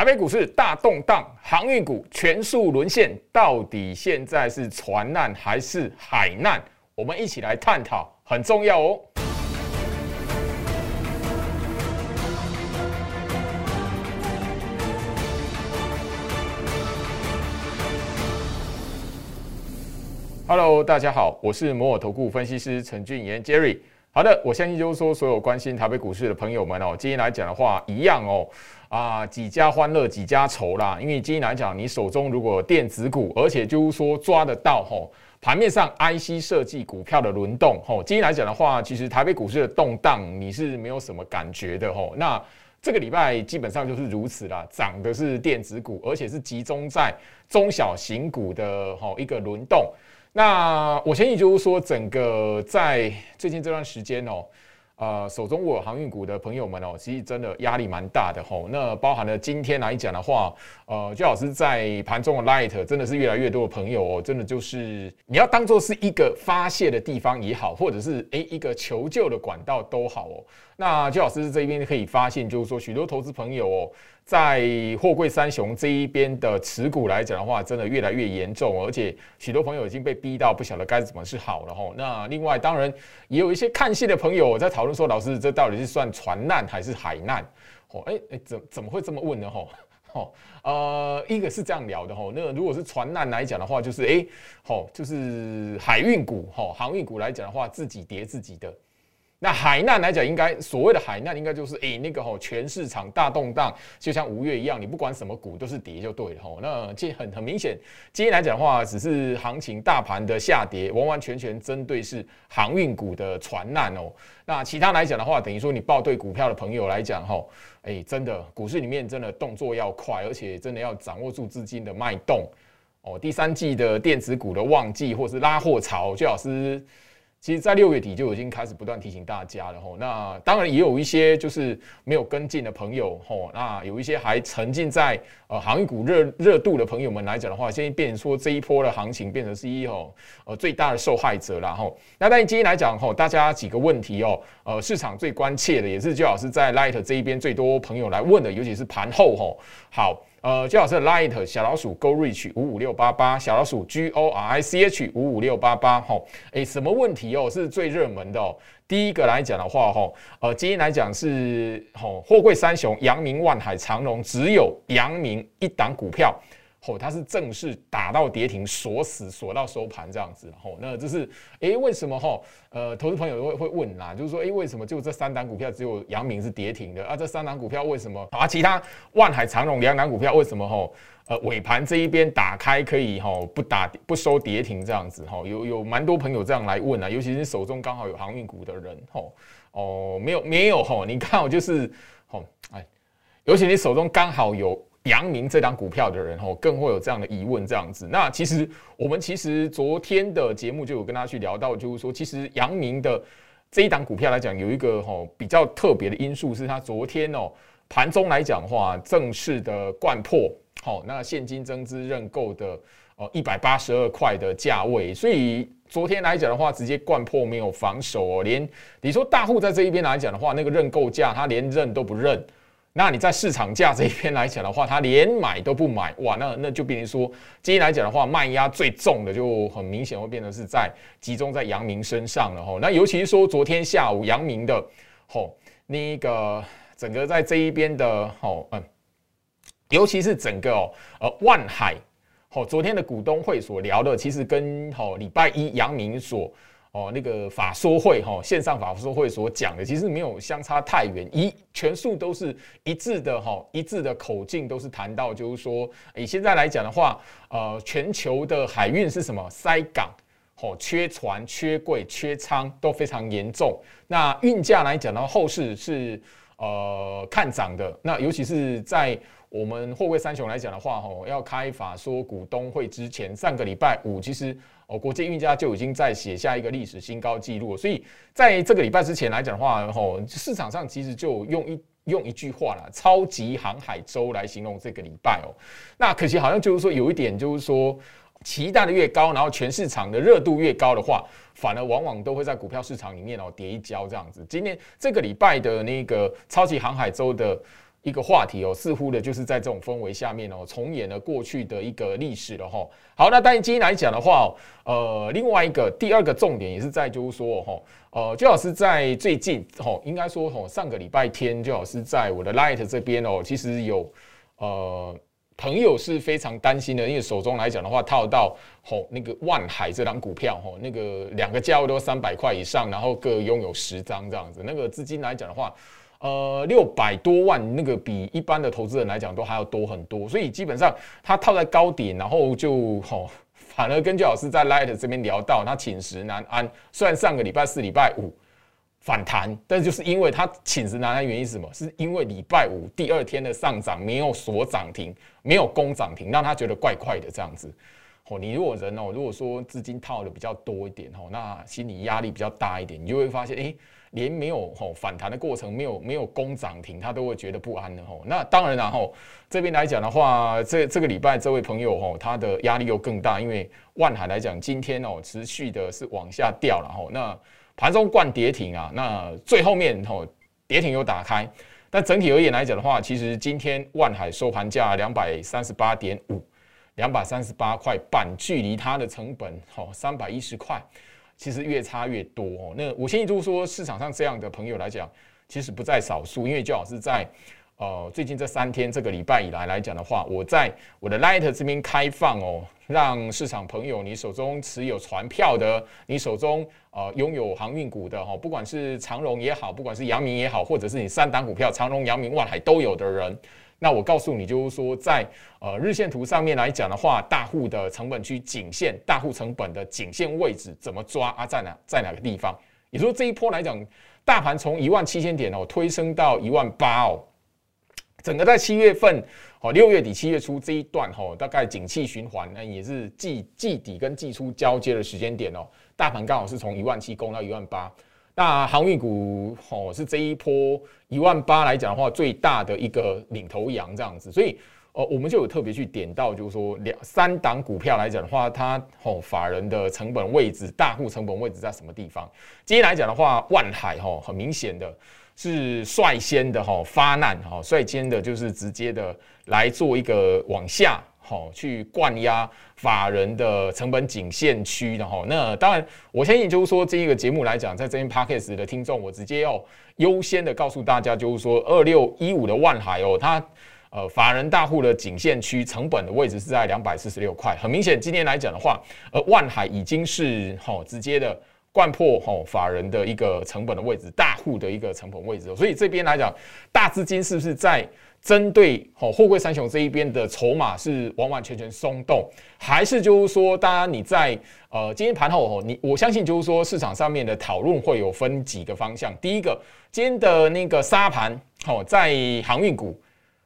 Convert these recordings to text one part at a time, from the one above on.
台北股市大动荡，航运股全数沦陷，到底现在是船难还是海难？我们一起来探讨，很重要哦。Hello，大家好，我是摩尔投顾分析师陈俊言 Jerry。好的，我相信就是说，所有关心台北股市的朋友们哦，今天来讲的话，一样哦，啊，几家欢乐几家愁啦。因为今天来讲，你手中如果电子股，而且就是说抓得到吼，盘面上 IC 设计股票的轮动吼，今天来讲的话，其实台北股市的动荡你是没有什么感觉的吼。那这个礼拜基本上就是如此啦，涨的是电子股，而且是集中在中小型股的吼一个轮动。那我相信就是说，整个在最近这段时间哦，呃，手中握有航运股的朋友们哦，其实真的压力蛮大的吼。那包含了今天来讲的话，呃，最老师在盘中的 light 真的是越来越多的朋友哦，真的就是你要当做是一个发泄的地方也好，或者是诶一个求救的管道都好哦。那最老师这边可以发现，就是说许多投资朋友哦。在货柜三雄这一边的持股来讲的话，真的越来越严重，而且许多朋友已经被逼到不晓得该怎么是好了吼。那另外当然也有一些看戏的朋友在讨论说，老师这到底是算船难还是海难？哦，哎哎，怎怎么会这么问呢？吼，哦，呃，一个是这样聊的吼。那如果是船难来讲的话，就是哎，吼，就是海运股吼，航运股来讲的话，自己跌自己的。那海难来讲，应该所谓的海难，应该就是诶那个吼，全市场大动荡，就像五月一样，你不管什么股都是跌就对了吼。那这很很明显，今天来讲的话，只是行情大盘的下跌，完完全全针对是航运股的船难哦。那其他来讲的话，等于说你报对股票的朋友来讲吼，诶真的股市里面真的动作要快，而且真的要掌握住资金的脉动哦。第三季的电子股的旺季或是拉货潮，最好是。其实，在六月底就已经开始不断提醒大家了吼。那当然也有一些就是没有跟进的朋友吼。那有一些还沉浸在呃航运股热热度的朋友们来讲的话，现在变成说这一波的行情变成是一吼呃最大的受害者了吼。那但今天来讲吼，大家几个问题哦，呃市场最关切的也是最好是在 Light 这一边最多朋友来问的，尤其是盘后吼。好。呃，最好是 Light 小老鼠 Go Reach 五五六八八，小老鼠 G O R I C H 五五六八八，吼，诶，什么问题哦？是最热门的哦。第一个来讲的话，吼，呃，今天来讲是吼，货柜三雄，阳明、万海、长荣，只有阳明一档股票。吼，它是正式打到跌停，锁死锁到收盘这样子，吼，那这是诶，为什么吼？呃，投资朋友会会问啦，就是说诶，为什么就这三档股票只有阳明是跌停的啊？这三档股票为什么啊？其他万海长荣两档股票为什么吼？呃，尾盘这一边打开可以吼不打不收跌停这样子，吼，有有蛮多朋友这样来问啊，尤其是手中刚好有航运股的人，吼哦，没有没有吼，你看我就是吼哎，尤其你手中刚好有。阳明这档股票的人吼，更会有这样的疑问，这样子。那其实我们其实昨天的节目就有跟大家去聊到，就是说，其实阳明的这一档股票来讲，有一个吼比较特别的因素，是它昨天哦盘中来讲话正式的贯破，好，那现金增资认购的呃一百八十二块的价位，所以昨天来讲的话，直接贯破没有防守哦，连你说大户在这一边来讲的话，那个认购价他连认都不认。那你在市场价这一边来讲的话，他连买都不买，哇，那那就变成说，今天来讲的话，卖压最重的就很明显会变成是在集中在阳明身上了吼。那尤其是说昨天下午阳明的吼，那个整个在这一边的吼，嗯，尤其是整个哦，呃，万海吼，昨天的股东会所聊的，其实跟吼礼拜一阳明所。哦，那个法说会哈，线上法说会所讲的，其实没有相差太远，一全数都是一致的哈，一致的口径都是谈到，就是说，以现在来讲的话，呃，全球的海运是什么塞港，哦，缺船、缺柜、缺仓都非常严重。那运价来讲呢，后市是呃看涨的。那尤其是在我们货柜三雄来讲的话，吼，要开法说股东会之前，上个礼拜五其实。哦，国际运价就已经在写下一个历史新高纪录，所以在这个礼拜之前来讲的话，吼市场上其实就用一用一句话了“超级航海周”来形容这个礼拜哦。那可惜好像就是说有一点，就是说期待的越高，然后全市场的热度越高的话，反而往往都会在股票市场里面哦跌一跤这样子。今天这个礼拜的那个超级航海周的一个话题哦，似乎的就是在这种氛围下面哦，重演了过去的一个历史了哈。好，那但今天来讲的话，呃，另外一个第二个重点也是在就是说哈，呃，就老师在最近哈，应该说哈，上个礼拜天就老师在我的 Light 这边哦，其实有呃朋友是非常担心的，因为手中来讲的话套到吼那个万海这张股票吼，那个两个价位都三百块以上，然后各拥有十张这样子，那个资金来讲的话。呃，六百多万，那个比一般的投资人来讲都还要多很多，所以基本上他套在高点，然后就吼，反而跟焦老师在 Light 这边聊到，他寝食难安。虽然上个礼拜四、礼拜五反弹，但就是因为他寝食难安，原因是什么？是因为礼拜五第二天的上涨没有锁涨停，没有攻涨停，让他觉得怪怪的这样子。哦，你如果人哦，如果说资金套的比较多一点哦，那心理压力比较大一点，你就会发现，哎。连没有吼反弹的过程，没有没有攻涨停，他都会觉得不安的吼。那当然然后这边来讲的话，这这个礼拜这位朋友吼，他的压力又更大，因为万海来讲，今天哦持续的是往下掉了吼。那盘中灌跌停啊，那最后面吼跌停又打开，但整体而言来讲的话，其实今天万海收盘价两百三十八点五，两百三十八块半，距离它的成本吼三百一十块。其实越差越多哦。那我先就说市场上这样的朋友来讲，其实不在少数。因为最好是在呃最近这三天这个礼拜以来来讲的话，我在我的 Light 这边开放哦，让市场朋友，你手中持有船票的，你手中呃拥有航运股的哈，不管是长荣也好，不管是阳明也好，或者是你三档股票长荣、阳明、万海都有的人。那我告诉你，就是说，在呃日线图上面来讲的话，大户的成本区颈线，大户成本的颈线位置怎么抓啊？在哪在哪个地方？也说这一波来讲，大盘从一万七千点哦推升到一万八哦，整个在七月份哦六月底七月初这一段哦，大概景气循环，那也是季季底跟季初交接的时间点哦，大盘刚好是从一万七攻到一万八。那航运股哦是这一波一万八来讲的话，最大的一个领头羊这样子，所以呃我们就有特别去点到，就是说两三档股票来讲的话，它哦法人的成本位置、大户成本位置在什么地方？今天来讲的话，万海哈很明显的是率先的哈发难哈，率先的就是直接的来做一个往下。好，去灌压法人的成本颈线区的哈。那当然，我相信就是说，这一个节目来讲，在这边 p a c k a g e 的听众，我直接要优先的告诉大家，就是说，二六一五的万海哦，它呃法人大户的颈线区成本的位置是在两百四十六块。很明显，今天来讲的话，呃，万海已经是好直接的灌破吼法人的一个成本的位置，大户的一个成本位置。所以这边来讲，大资金是不是在？针对吼，货柜三雄这一边的筹码是完完全全松动，还是就是说，当然你在呃今天盘后吼，你我相信就是说市场上面的讨论会有分几个方向。第一个，今天的那个沙盘吼，在航运股，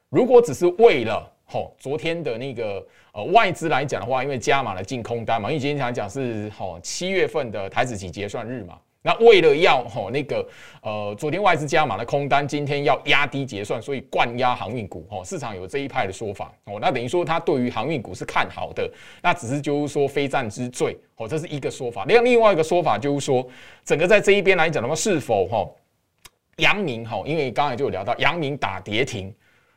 如果只是为了哦昨天的那个呃外资来讲的话，因为加码了净空单嘛，因为今天想讲是哦七月份的台子期结算日嘛。那为了要吼那个呃，昨天外资加码的空单，今天要压低结算，所以灌压航运股哦，市场有这一派的说法哦。那等于说他对于航运股是看好的，那只是就是说非战之罪哦，这是一个说法。另另外一个说法就是说，整个在这一边来讲的话，是否哈阳明哈，因为刚才就有聊到阳明打跌停，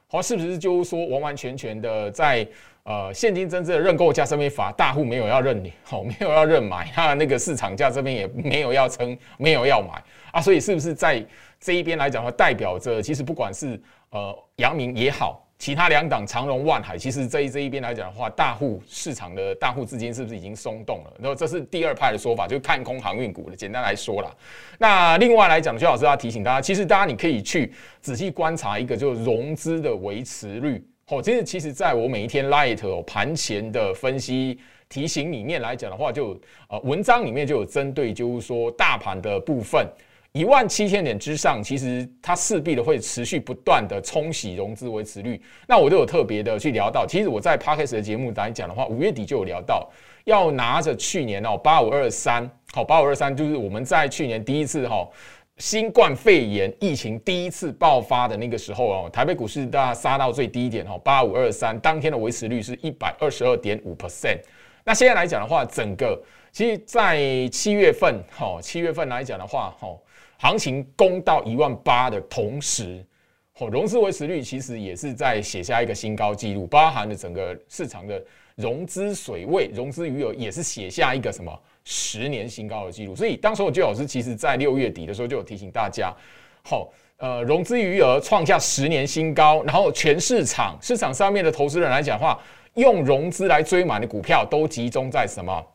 好，是不是就是说完完全全的在。呃，现金真正的认购价这边法大户没有要认领，好，没有要认买，那那个市场价这边也没有要称，没有要买啊，所以是不是在这一边来讲的话，代表着其实不管是呃阳明也好，其他两档长荣万海，其实这一这一边来讲的话，大户市场的大户资金是不是已经松动了？然后这是第二派的说法，就看空航运股的。简单来说啦，那另外来讲，薛老师要提醒大家，其实大家你可以去仔细观察一个，就是融资的维持率。哦，其实其实在我每一天 light 哦盘前的分析提醒里面来讲的话，就呃文章里面就有针对，就是说大盘的部分一万七千点之上，其实它势必的会持续不断的冲洗融资维持率。那我都有特别的去聊到，其实我在 parkes 的节目来讲的话，五月底就有聊到，要拿着去年哦八五二三，好八五二三就是我们在去年第一次哈。新冠肺炎疫情第一次爆发的那个时候哦，台北股市大杀到最低点哦，八五二三，当天的维持率是一百二十二点五 percent。那现在来讲的话，整个其实，在七月份哈，七月份来讲的话哈，行情攻到一万八的同时，哦，融资维持率其实也是在写下一个新高纪录，包含了整个市场的融资水位、融资余额也是写下一个什么十年新高的记录。所以当时我就老师其实在六月底的时候就有提醒大家，好，呃，融资余额创下十年新高，然后全市场市场上面的投资人来讲话，用融资来追买的股票都集中在什么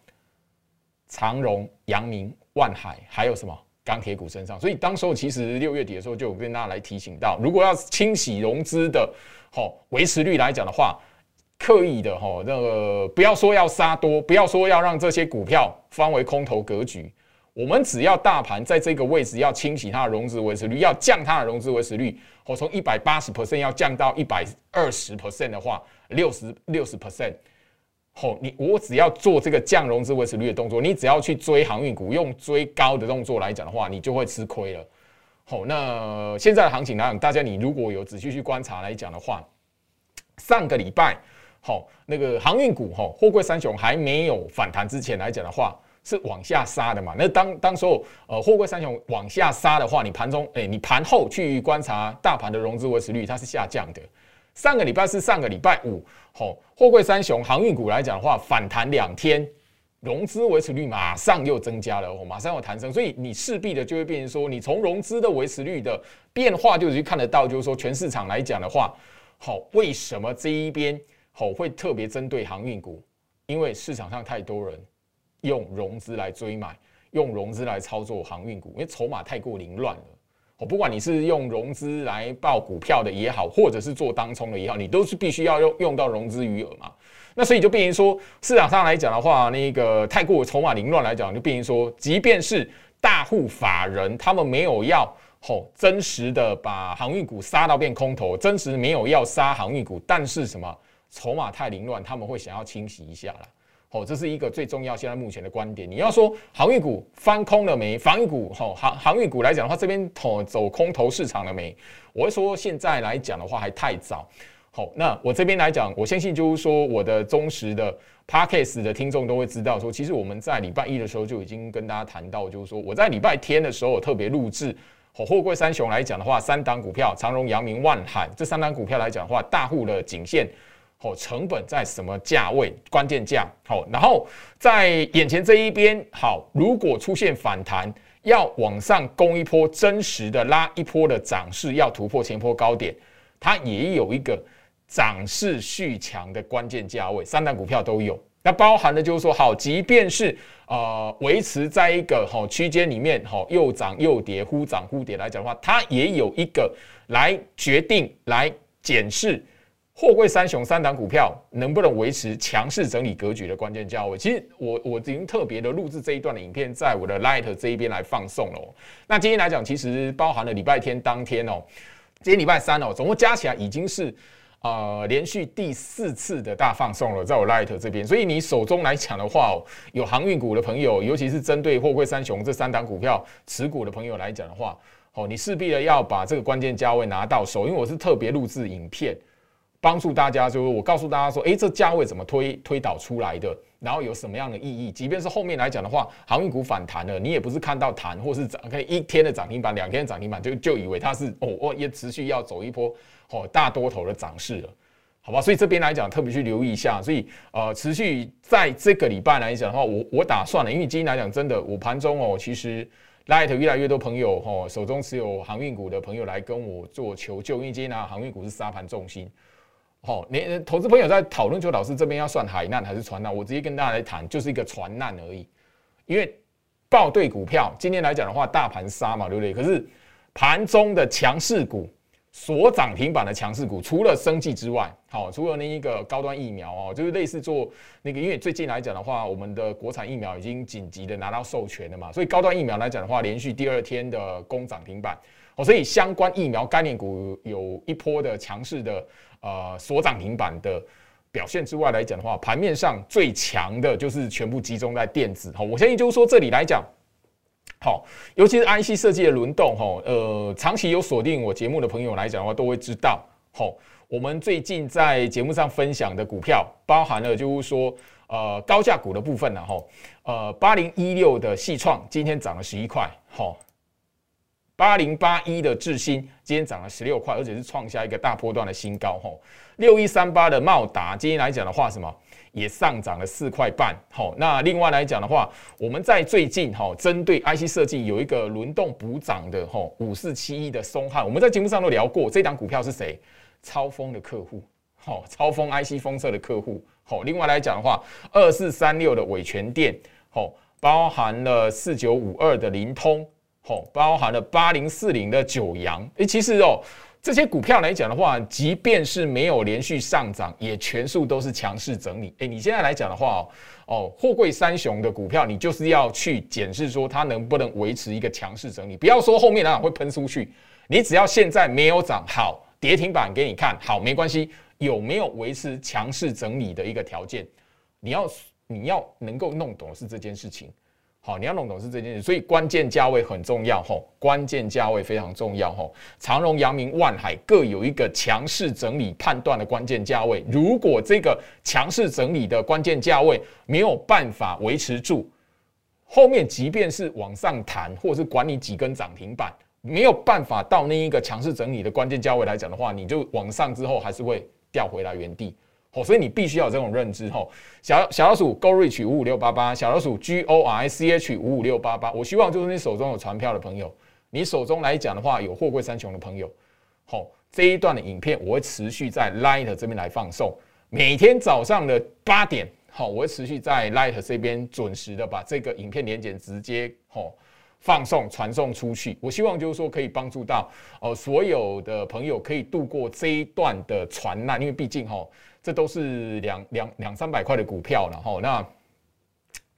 长荣、阳明、万海，还有什么？钢铁股身上，所以当时候其实六月底的时候就有跟大家来提醒到，如果要清洗融资的，吼维持率来讲的话，刻意的吼那个不要说要杀多，不要说要让这些股票翻为空头格局，我们只要大盘在这个位置要清洗它的融资维持率，要降它的融资维持率，我从一百八十 percent 要降到一百二十 percent 的话，六十六十 percent。好，你我只要做这个降融资维持率的动作，你只要去追航运股，用追高的动作来讲的话，你就会吃亏了。好，那现在的行情来讲，大家你如果有仔细去观察来讲的话，上个礼拜，好，那个航运股，哈，货柜三雄还没有反弹之前来讲的话，是往下杀的嘛？那当当时候，呃，货柜三雄往下杀的话，你盘中，哎，你盘后去观察大盘的融资维持率，它是下降的。上个礼拜是上个礼拜五，吼，货柜三雄航运股来讲的话，反弹两天，融资维持率马上又增加了，哦，马上有弹升，所以你势必的就会变成说，你从融资的维持率的变化，就去看得到，就是说全市场来讲的话，好，为什么这一边好会特别针对航运股？因为市场上太多人用融资来追买，用融资来操作航运股，因为筹码太过凌乱了。我不管你是用融资来报股票的也好，或者是做当冲的也好，你都是必须要用用到融资余额嘛。那所以就变成说，市场上来讲的话，那个太过筹码凌乱来讲，就变成说，即便是大户法人，他们没有要吼真实的把航运股杀到变空头，真实没有要杀航运股，但是什么筹码太凌乱，他们会想要清洗一下啦。哦，这是一个最重要，现在目前的观点。你要说航运股翻空了没？航运股，哈航航运股来讲的话，这边头走空头市场了没？我会说现在来讲的话还太早。好，那我这边来讲，我相信就是说我的忠实的 Parkes 的听众都会知道，说其实我们在礼拜一的时候就已经跟大家谈到，就是说我在礼拜天的时候特别录制。好，货柜三雄来讲的话，三档股票长荣、阳明、万海这三档股票来讲的话，大户的颈线。哦，成本在什么价位？关键价好，然后在眼前这一边好，如果出现反弹，要往上攻一波，真实的拉一波的涨势，要突破前波高点，它也有一个涨势续强的关键价位，三大股票都有。那包含的就是说，好，即便是呃维持在一个好区间里面，好又涨又跌，忽涨忽跌来讲的话，它也有一个来决定来检视。货柜三雄三档股票能不能维持强势整理格局的关键价位？其实我我已经特别的录制这一段的影片，在我的 Light 这一边来放送了。那今天来讲，其实包含了礼拜天当天哦，今天礼拜三哦，总共加起来已经是呃连续第四次的大放送了，在我 Light 这边。所以你手中来讲的话，有航运股的朋友，尤其是针对货柜三雄这三档股票持股的朋友来讲的话，哦，你势必的要把这个关键价位拿到手，因为我是特别录制影片。帮助大家，就是我告诉大家说，诶，这价位怎么推推导出来的？然后有什么样的意义？即便是后面来讲的话，航运股反弹了，你也不是看到弹或是涨，可以一天的涨停板、两天涨停板就就以为它是哦哦也持续要走一波哦大多头的涨势了，好吧？所以这边来讲特别去留意一下。所以呃，持续在这个礼拜来讲的话，我我打算了，因为今天来讲真的，我盘中哦，其实 light 越来越多朋友哦手中持有航运股的朋友来跟我做求救，因为今天呢航运股是沙盘重心。好，你投资朋友在讨论，就老师这边要算海难还是船难？我直接跟大家来谈，就是一个船难而已。因为报对股票，今天来讲的话，大盘杀嘛，对不对？可是盘中的强势股，所涨停板的强势股，除了生技之外，好，除了那一个高端疫苗哦，就是类似做那个，因为最近来讲的话，我们的国产疫苗已经紧急的拿到授权了嘛，所以高端疫苗来讲的话，连续第二天的攻涨停板。哦，所以相关疫苗概念股有一波的强势的呃所涨停板的表现之外来讲的话，盘面上最强的就是全部集中在电子。好，我相信就是说这里来讲，好，尤其是 IC 设计的轮动，哈，呃，长期有锁定我节目的朋友来讲的话，都会知道，好，我们最近在节目上分享的股票，包含了就是说呃高价股的部分呢，哈，呃八零一六的细创今天涨了十一块，好。八零八一的智新今天涨了十六块，而且是创下一个大波段的新高。吼，六一三八的茂达今天来讲的话，什么也上涨了四块半。吼，那另外来讲的话，我们在最近哈，针对 IC 设计有一个轮动补涨的吼，五四七一的松汉，我们在节目上都聊过，这档股票是谁？超风的客户。好，超风 IC 封测的客户。好，另外来讲的话，二四三六的伟全电，好，包含了四九五二的灵通，好，包含了八零四零的九阳。诶，其实哦，这些股票来讲的话，即便是没有连续上涨，也全数都是强势整理。诶，你现在来讲的话，哦，哦货柜三雄的股票，你就是要去检视说它能不能维持一个强势整理，不要说后面那会喷出去，你只要现在没有涨，好，跌停板给你看好，没关系。有没有维持强势整理的一个条件？你要你要能够弄懂是这件事情，好，你要弄懂是这件事，所以关键价位很重要吼，关键价位非常重要吼。长荣、阳明、万海各有一个强势整理判断的关键价位，如果这个强势整理的关键价位没有办法维持住，后面即便是往上弹，或是管你几根涨停板，没有办法到那一个强势整理的关键价位来讲的话，你就往上之后还是会。调回来原地，哦，所以你必须要有这种认知，吼。小小老鼠 Go Rich 五五六八八，小老鼠 G O R I C H 五五六八八。我希望就是你手中有船票的朋友，你手中来讲的话有货柜三雄的朋友，好，这一段的影片我会持续在 Light 这边来放送，每天早上的八点，好，我会持续在 Light 这边准时的把这个影片连接直接，吼。放送传送出去，我希望就是说可以帮助到哦所有的朋友可以度过这一段的船难，因为毕竟哈这都是两两两三百块的股票了吼，那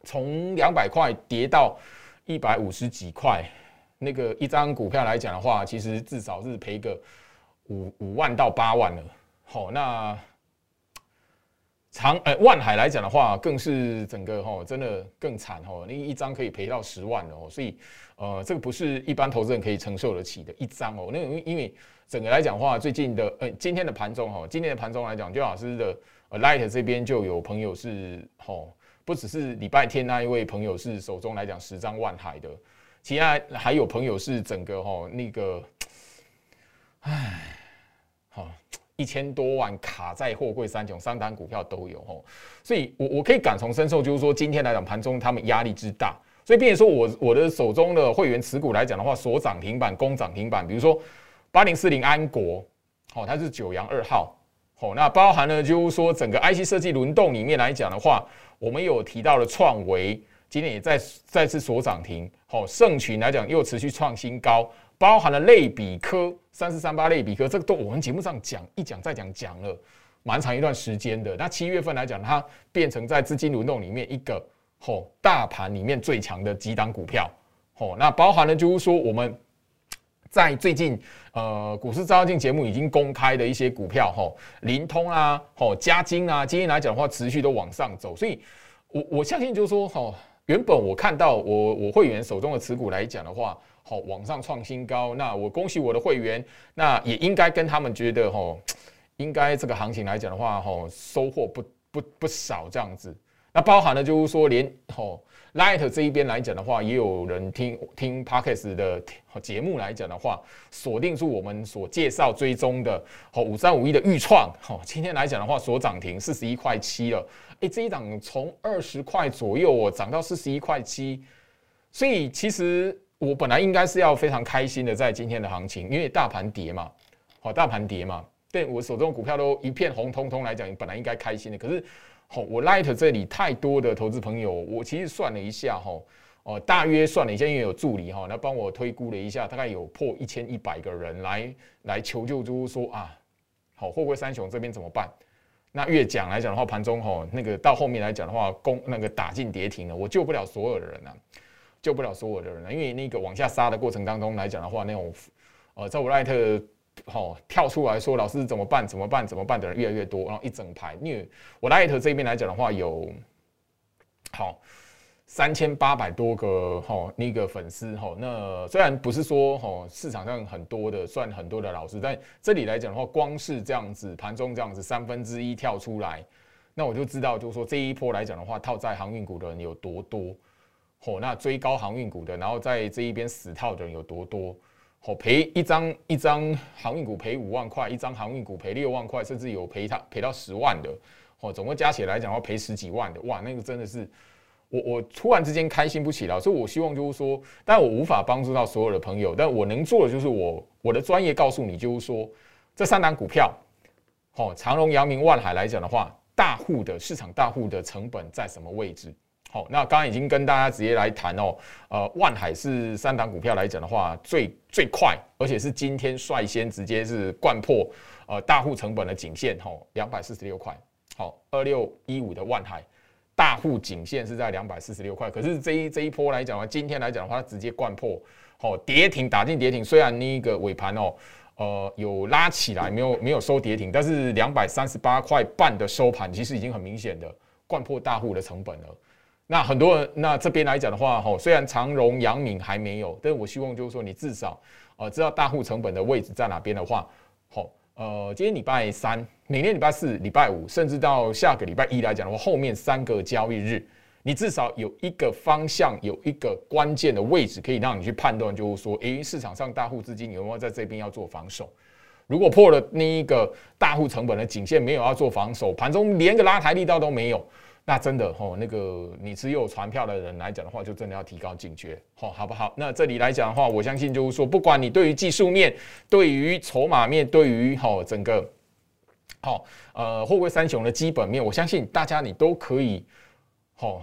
从两百块跌到一百五十几块，那个一张股票来讲的话，其实至少是赔个五五万到八万了，好那。长呃万海来讲的话，更是整个哈真的更惨哈，那一张可以赔到十万哦，所以呃这个不是一般投资人可以承受得起的一张哦。那因为整个来讲话，最近的呃今天的盘中哈，今天的盘中来讲，就老师的呃 Light 这边就有朋友是哈，不只是礼拜天那一位朋友是手中来讲十张万海的，其他还有朋友是整个哈那个，唉，好。一千多万卡在货柜三雄，三单股票都有吼，所以我我可以感同身受，就是说今天来讲盘中他们压力之大，所以变说我我的手中的会员持股来讲的话，所涨停板、攻涨停板，比如说八零四零安国，好，它是九阳二号，好，那包含了就是说整个 IC 设计轮动里面来讲的话，我们有提到了创维，今天也再再次所涨停，好，盛群来讲又持续创新高。包含了类比科三四三八类比科，这个都我们节目上讲一讲再讲讲了蛮长一段时间的。那七月份来讲，它变成在资金轮动里面一个吼大盘里面最强的几档股票吼。那包含了就是说我们在最近呃股市招进节目已经公开的一些股票吼，灵通啊吼嘉金啊，今天来讲的话持续都往上走，所以我我相信就是说吼，原本我看到我我会员手中的持股来讲的话。好，往上创新高，那我恭喜我的会员，那也应该跟他们觉得，吼，应该这个行情来讲的话，吼，收获不不不少这样子。那包含了就是说，连吼 Light 这一边来讲的话，也有人听听 Parkes 的节目来讲的话，锁定住我们所介绍追踪的，吼五三五一的预创，吼今天来讲的话，所涨停四十一块七了，哎，这一档从二十块左右哦，涨到四十一块七，所以其实。我本来应该是要非常开心的，在今天的行情，因为大盘跌嘛，好，大盘跌嘛，对我手中股票都一片红彤彤来讲，本来应该开心的。可是，好，我 Light 这里太多的投资朋友，我其实算了一下，哈，哦，大约算了一下，因为有助理哈，来帮我推估了一下，大概有破一千一百个人来来求救，就是说啊，好，货柜三雄这边怎么办？那越讲来讲的话，盘中吼，那个到后面来讲的话，攻那个打进跌停了，我救不了所有的人啊。救不了所有的人了，因为那个往下杀的过程当中来讲的话，那种呃，在我赖特好跳出来说老师怎么办怎么办怎么办的人越来越多，然后一整排，因为我赖特这边来讲的话有好三千八百多个哈那个粉丝哈，那虽然不是说哈市场上很多的算很多的老师，但这里来讲的话，光是这样子盘中这样子三分之一跳出来，那我就知道就是说这一波来讲的话，套在航运股的人有多多。哦，那追高航运股的，然后在这一边死套的人有多多？好赔一张一张航运股赔五万块，一张航运股赔六万块，甚至有赔他赔到十万的，哦，总共加起来讲要赔十几万的，哇，那个真的是我我突然之间开心不起来，所以我希望就是说，但我无法帮助到所有的朋友，但我能做的就是我我的专业告诉你，就是说这三档股票，哦，长荣、阳明、万海来讲的话。大户的市场，大户的成本在什么位置？好，那刚刚已经跟大家直接来谈哦。呃，万海是三档股票来讲的话，最最快，而且是今天率先直接是贯破呃大户成本的颈线，吼，两百四十六块。好，二六一五的万海大户颈线是在两百四十六块，可是这一这一波来讲的话，今天来讲的话，它直接贯破，好，跌停打进跌停，虽然那个尾盘哦。呃，有拉起来，没有没有收跌停，但是两百三十八块半的收盘，其实已经很明显的贯破大户的成本了。那很多人，那这边来讲的话，吼，虽然长荣、阳明还没有，但我希望就是说，你至少呃知道大户成本的位置在哪边的话，好，呃，今天礼拜三，明天礼拜四、礼拜五，甚至到下个礼拜一来讲的话，后面三个交易日。你至少有一个方向，有一个关键的位置，可以让你去判断，就是说，诶，市场上大户资金有没有在这边要做防守？如果破了那一个大户成本的颈线，没有要做防守，盘中连个拉抬力道都没有，那真的吼，那个你持有船票的人来讲的话，就真的要提高警觉，吼，好不好？那这里来讲的话，我相信就是说，不管你对于技术面、对于筹码面、对于吼整个好呃货柜三雄的基本面，我相信大家你都可以吼。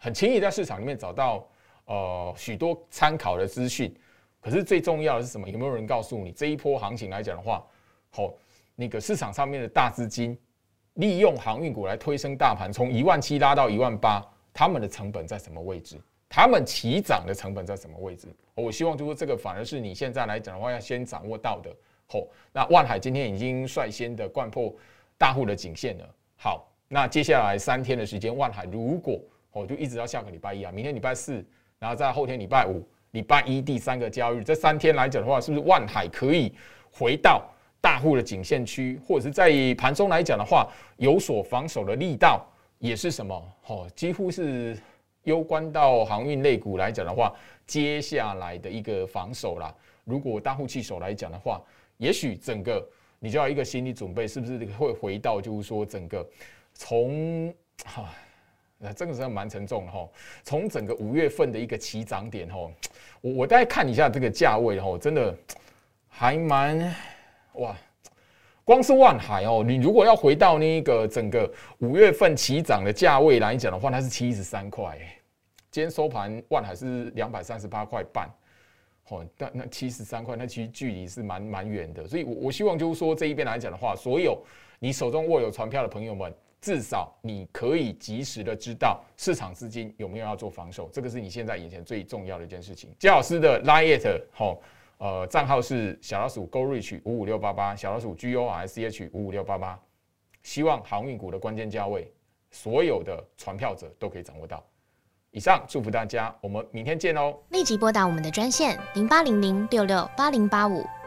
很轻易在市场里面找到呃许多参考的资讯，可是最重要的是什么？有没有人告诉你这一波行情来讲的话，好，那个市场上面的大资金利用航运股来推升大盘，从一万七拉到一万八，他们的成本在什么位置？他们起涨的成本在什么位置？我希望就是这个反而是你现在来讲的话要先掌握到的。好，那万海今天已经率先的贯破大户的颈线了。好，那接下来三天的时间，万海如果哦，就一直到下个礼拜一啊，明天礼拜四，然后在后天礼拜五、礼拜一第三个交易，这三天来讲的话，是不是万海可以回到大户的颈线区，或者是在盘中来讲的话，有所防守的力道，也是什么？哦，几乎是攸关到航运类股来讲的话，接下来的一个防守啦。如果大户弃守来讲的话，也许整个你就要一个心理准备，是不是会回到就是说整个从哈。那这个是蛮沉重的哈，从整个五月份的一个起涨点哈，我我大概看一下这个价位哈，真的还蛮哇，光是万海哦，你如果要回到那个整个五月份起涨的价位来讲的话，它是七十三块，今天收盘万海是两百三十八块半，哦，那那七十三块，那其实距离是蛮蛮远的，所以我我希望就是说这一边来讲的话，所有你手中握有船票的朋友们。至少你可以及时的知道市场资金有没有要做防守，这个是你现在眼前最重要的一件事情。姜老师的 Line 吼，呃，账号是小老鼠 Go Reach 五五六八八，小老鼠 G O R C H 五五六八八。希望航运股的关键价位，所有的船票者都可以掌握到。以上祝福大家，我们明天见哦！立即拨打我们的专线零八零零六六八零八五